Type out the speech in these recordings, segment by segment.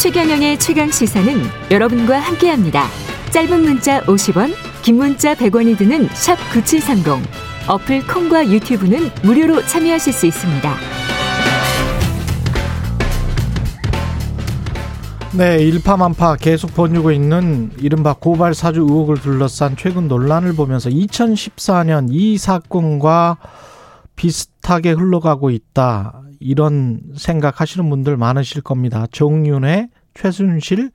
최경영의 최강 시사는 여러분과 함께합니다. 짧은 문자 50원, 긴 문자 100원이 드는 샵 9730. 어플 콩과 유튜브는 무료로 참여하실 수 있습니다. 네, 일파만파 계속 번지고 있는 이른바 고발 사주 의혹을 둘러싼 최근 논란을 보면서 2014년 이 사건과 비슷하게 흘러가고 있다. 이런 생각하시는 분들 많으실 겁니다. 정윤회, 최순실,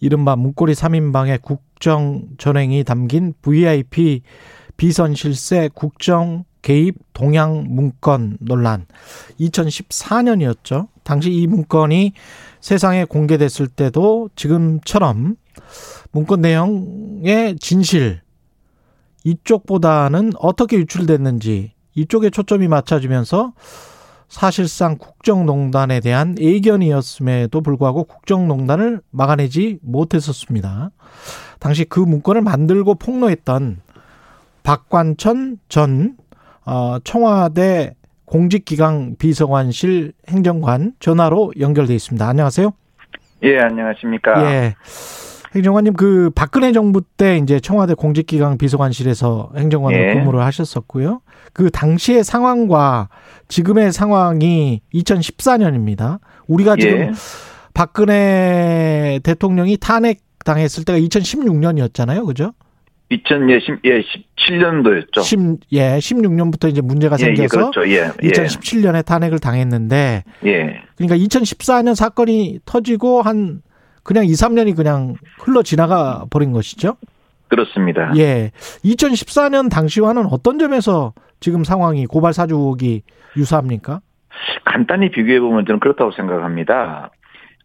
이른바 문고리 3인방의 국정 전횡이 담긴 VIP 비선 실세 국정 개입 동향 문건 논란. 2014년이었죠. 당시 이 문건이 세상에 공개됐을 때도 지금처럼 문건 내용의 진실 이쪽보다는 어떻게 유출됐는지 이쪽에 초점이 맞춰지면서 사실상 국정농단에 대한 예견이었음에도 불구하고 국정농단을 막아내지 못했었습니다. 당시 그 문건을 만들고 폭로했던 박관천 전 어, 청와대 공직기강 비서관실 행정관 전화로 연결돼 있습니다. 안녕하세요. 예, 안녕하십니까. 예. 행정관님 그 박근혜 정부 때 이제 청와대 공직기강 비서관실에서 행정관으로 예. 근무를 하셨었고요. 그 당시의 상황과 지금의 상황이 2014년입니다. 우리가 지금 예. 박근혜 대통령이 탄핵 당했을 때가 2016년이었잖아요. 그죠? 2010, 예, 17년도였죠. 10, 예, 16년부터 이제 문제가 예, 예, 생겨서 그렇죠. 예, 예. 2017년에 탄핵을 당했는데 예. 그러니까 2014년 사건이 터지고 한 그냥 2, 3년이 그냥 흘러 지나가 버린 것이죠. 그렇습니다. 예. 2014년 당시와는 어떤 점에서 지금 상황이 고발 사주 의혹이 유사합니까? 간단히 비교해 보면 저는 그렇다고 생각합니다.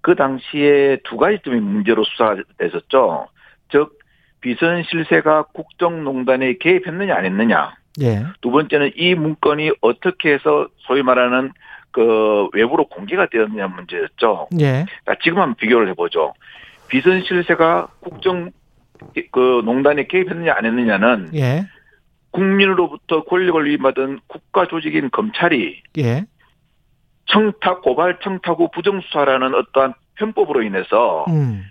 그 당시에 두 가지 점이 문제로 수사가 됐었죠. 즉, 비선 실세가 국정농단에 개입했느냐 안 했느냐. 예. 두 번째는 이 문건이 어떻게 해서 소위 말하는 그 외부로 공개가 되었느냐 문제였죠. 예. 자, 지금 한번 비교를 해보죠. 비선 실세가 국정 그 농단에 개입했느냐 안 했느냐는 예. 국민으로부터 권력을 위임받은 국가 조직인 검찰이 예. 청탁 고발 청탁 후 부정수사라는 어떠한 편법으로 인해서 음.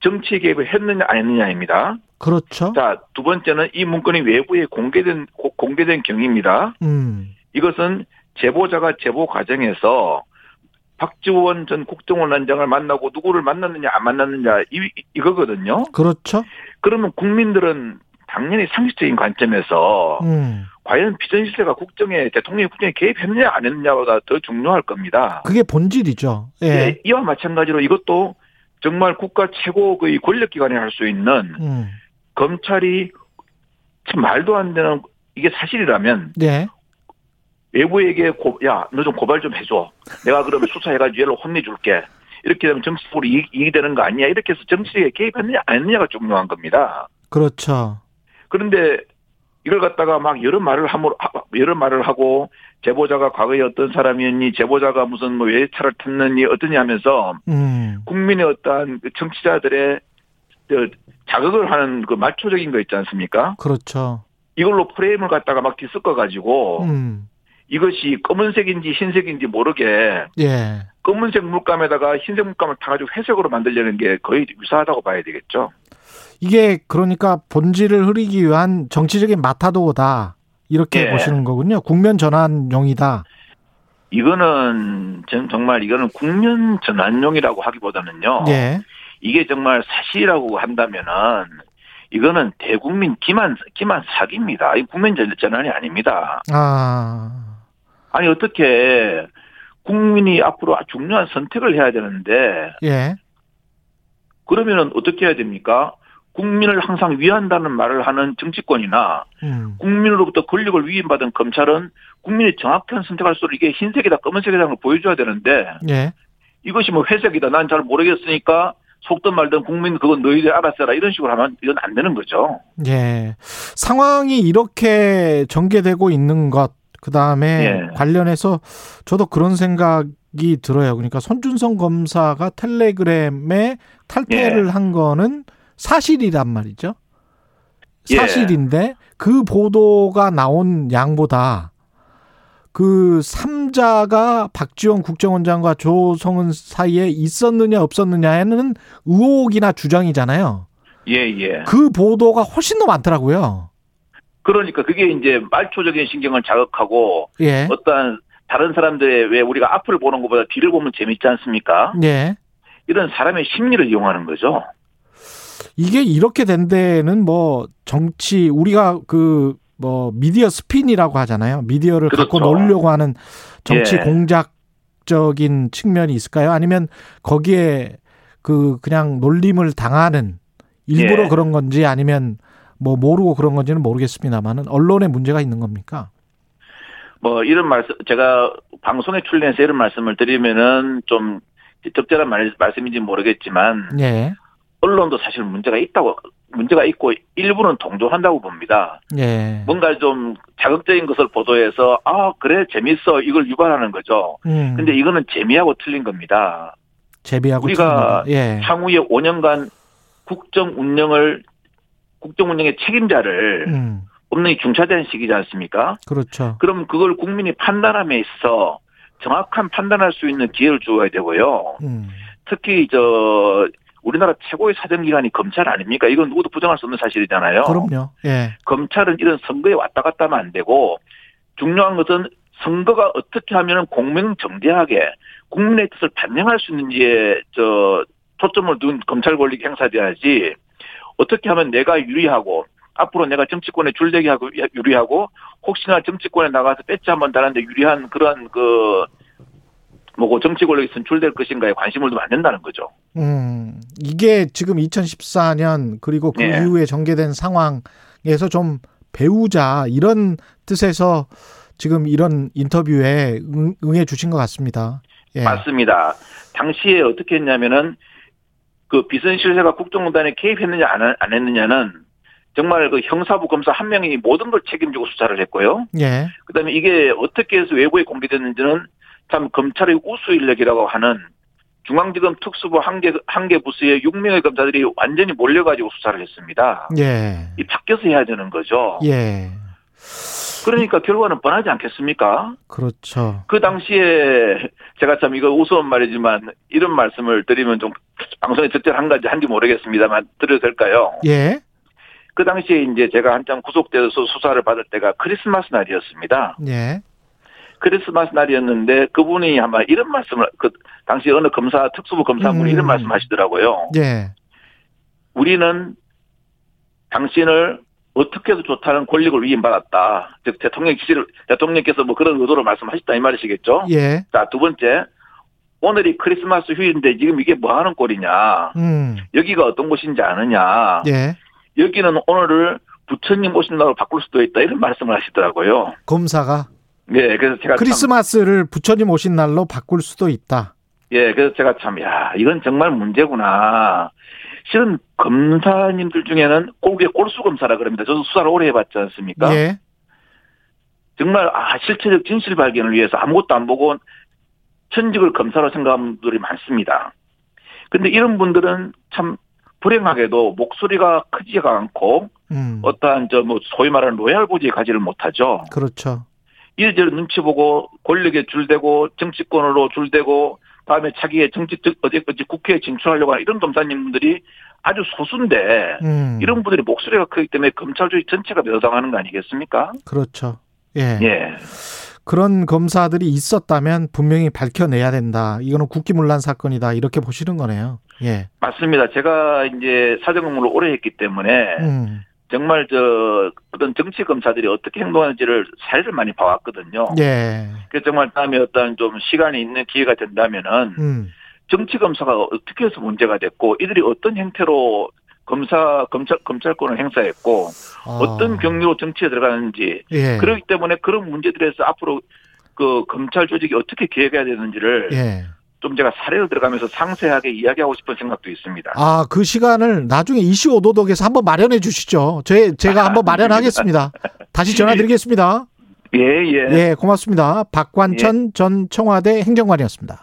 정치 개입을 했느냐 안 했느냐입니다. 그렇죠. 자, 두 번째는 이 문건이 외부에 공개된 고- 공개된 경위입니다. 음. 이것은 제보자가 제보 과정에서 박지원 전 국정원장을 만나고 누구를 만났느냐 안 만났느냐 이, 이거거든요. 그렇죠. 그러면 국민들은 당연히 상식적인 관점에서 음. 과연 비전실세가 국정에 대통령이 국정에 개입했느냐 안 했느냐보다 더 중요할 겁니다. 그게 본질이죠. 예. 예, 이와 마찬가지로 이것도 정말 국가 최고의 권력기관이 할 수 있는 음. 검찰이 참 말도 안 되는 이게 사실이라면 예. 외부에게 고, 야, 너 좀 고발 좀 해줘. 내가 그러면 수사해가지고 얘를 혼내줄게. 이렇게 되면 정치적으로 이익, 이익이 되는 거 아니야? 이렇게 해서 정치에 개입했느냐, 안 했느냐가 중요한 겁니다. 그렇죠. 그런데 이걸 갖다가 막 여러 말을 함으로, 하- 여러 말을 하고, 제보자가 과거에 어떤 사람이었니, 제보자가 무슨 뭐 외차를 탔느니, 어떠니 하면서, 음. 국민의 어떠한 그 정치자들의 그 자극을 하는 그 마초적인 거 있지 않습니까? 그렇죠. 이걸로 프레임을 갖다가 막 뒤섞어 가지고, 음. 이것이 검은색인지 흰색인지 모르게 예. 검은색 물감에다가 흰색 물감을 타가지고 회색으로 만들려는 게 거의 유사하다고 봐야 되겠죠. 이게 그러니까 본질을 흐리기 위한 정치적인 마타도다. 이렇게 예. 보시는 거군요. 국면 전환용이다. 이거는 전 정말 이거는 국면 전환용이라고 하기보다는요. 예. 이게 정말 사실이라고 한다면은 이거는 대국민 기만 기만 사기입니다. 이 국면 전- 전환이 아닙니다. 아. 아니 어떻게 국민이 앞으로 중요한 선택을 해야 되는데 예. 그러면은 어떻게 해야 됩니까? 국민을 항상 위한다는 말을 하는 정치권이나 음. 국민으로부터 권력을 위임받은 검찰은 국민이 정확한 선택할 수 있도록 이게 흰색이다 검은색이라는 걸 보여줘야 되는데 예. 이것이 뭐 회색이다 난 잘 모르겠으니까 속든 말든 국민 그건 너희들 알아서 해라 이런 식으로 하면 이건 안 되는 거죠. 예. 상황이 이렇게 전개되고 있는 것, 그 다음에 예. 관련해서 저도 그런 생각이 들어요. 그러니까 손준성 검사가 텔레그램에 탈퇴를 예. 한 거는 사실이란 말이죠. 예. 사실인데 그 보도가 나온 양보다 그 삼자가 박지원 국정원장과 조성은 사이에 있었느냐 없었느냐에는 의혹이나 주장이잖아요. 예, 예. 그 보도가 훨씬 더 많더라고요. 그러니까 그게 이제 말초적인 신경을 자극하고 예. 어떠한 다른 사람들의 왜 우리가 앞을 보는 것보다 뒤를 보면 재밌지 않습니까? 예. 이런 사람의 심리를 이용하는 거죠. 이게 이렇게 된 데는 뭐 정치 우리가 그 뭐 미디어 스핀이라고 하잖아요. 미디어를 갖고 그렇죠. 놀려고 하는 정치 예. 공작적인 측면이 있을까요? 아니면 거기에 그 그냥 놀림을 당하는 일부러 예. 그런 건지 아니면 뭐 모르고 그런 건지는 모르겠습니다만은 언론에 문제가 있는 겁니까? 뭐 이런 말씀 제가 방송에 출연해서 이런 말씀을 드리면은 좀 적절한 말, 말씀인지 모르겠지만 예. 언론도 사실 문제가 있다고 문제가 있고 일부는 동조한다고 봅니다. 예. 뭔가 좀 자극적인 것을 보도해서 아 그래 재밌어 이걸 유발하는 거죠. 음. 근데 이거는 재미하고 틀린 겁니다. 제비하고 우리가. 예. 향후에 5년간 국정 운영을 국정 운영의 책임자를 음. 없는 게 중차대한 시기지 않습니까? 그렇죠. 그럼 그걸 국민이 판단함에 있어 정확한 판단할 수 있는 기회를 주어야 되고요. 음. 특히 저 우리나라 최고의 사정기관이 검찰 아닙니까? 이건 누구도 부정할 수 없는 사실이잖아요. 그럼요. 예. 검찰은 이런 선거에 왔다 갔다 하면 안 되고 중요한 것은 선거가 어떻게 하면 공명정대하게 국민의 뜻을 반영할 수 있는지에 저 초점을 둔 검찰 권력이 행사돼야지 어떻게 하면 내가 유리하고 앞으로 내가 정치권에 줄대기 하고 유리하고 혹시나 정치권에 나가서 배치 한번 달았는데 유리한 그런 그 뭐고 정치 권력이 선출될 것인가에 관심을 두면 안 된다는 거죠. 음, 이게 지금 2014년 그리고 그 네. 이후에 전개된 상황에서 좀 배우자 이런 뜻에서 지금 이런 인터뷰에 응, 응해 주신 것 같습니다. 예. 맞습니다. 당시에 어떻게 했냐면은 그 비선실세가 국정농단에 개입했느냐 안, 안 했느냐는 정말 그 형사부 검사 한 명이 모든 걸 책임지고 수사를 했고요. 예. 그다음에 이게 어떻게 해서 외부에 공개됐는지는 참 검찰의 우수 인력이라고 하는 중앙지검 특수부 한개 한개 부서의 6명의 검사들이 완전히 몰려가지고 수사를 했습니다. 예. 이 밖에서 해야 되는 거죠. 예. 그러니까 결과는 뻔하지 않겠습니까? 그렇죠. 그 당시에 제가 참 이거 우스운 말이지만 이런 말씀을 드리면 좀 방송에 적절한가지 한지 모르겠습니다만 드려도 될까요? 예. 그 당시에 이제 제가 한참 구속돼서 수사를 받을 때가 크리스마스 날이었습니다. 예. 크리스마스 날이었는데 그분이 아마 이런 말씀을 그 당시 어느 검사 특수부 검사분이 음. 이런 말씀하시더라고요. 예. 우리는 당신을 어떻게 해도 좋다는 권력을 위임받았다. 즉 대통령 지시를 대통령께서 뭐 그런 의도로 말씀하셨다 이 말이시겠죠? 예. 자, 두 번째. 오늘이 크리스마스 휴일인데 지금 이게 뭐 하는 꼴이냐. 음. 여기가 어떤 곳인지 아느냐. 예. 여기는 오늘을 부처님 오신 날로 바꿀 수도 있다. 이런 말씀을 하시더라고요. 검사가 예, 그래서 제가 참, 크리스마스를 부처님 오신 날로 바꿀 수도 있다. 예, 그래서 제가 참, 야, 이건 정말 문제구나. 실은 검사님들 중에는 꼴게 꼴수 검사라 그럽니다. 저도 수사를 오래 해봤지 않습니까? 예. 정말, 아, 실체적 진실 발견을 위해서 아무것도 안 보고 천직을 검사로 생각하는 분들이 많습니다. 근데 이런 분들은 참 불행하게도 목소리가 크지가 않고 음. 어떠한 저 뭐 소위 말하는 로얄 고지에 가지를 못하죠. 그렇죠. 이리저리 눈치 보고 권력에 줄대고 정치권으로 줄대고 다음에 자기의 정치 어디 어디 국회에 진출하려고 하는 이런 검사님들이 아주 소수인데 음. 이런 분들이 목소리가 크기 때문에 검찰주의 전체가 멸망하는 거 아니겠습니까? 그렇죠. 예. 예. 그런 검사들이 있었다면 분명히 밝혀내야 된다. 이거는 국기문란 사건이다. 이렇게 보시는 거네요. 예. 맞습니다. 제가 이제 사정근무를 오래 했기 때문에 음. 정말 저 어떤 정치 검사들이 어떻게 행동하는지를 사례를 많이 봐왔거든요. 예. 그래서 정말 다음에 어떤 좀 시간이 있는 기회가 된다면은 음. 정치 검사가 어떻게 해서 문제가 됐고 이들이 어떤 형태로 검사 검찰 검찰권을 행사했고 아. 어떤 경로로 정치에 들어가는지 예. 그렇기 때문에 그런 문제들에서 앞으로 그 검찰 조직이 어떻게 기획해야 되는지를 예. 좀 제가 사례를 들어가면서 상세하게 이야기하고 싶은 생각도 있습니다. 아, 그 시간을 나중에 이슈 오도독에서 한번 마련해 주시죠. 제, 제가 한번 마련하겠습니다. 다시 전화 드리겠습니다. 예, 예. 예, 고맙습니다. 박관천 전 청와대 행정관이었습니다.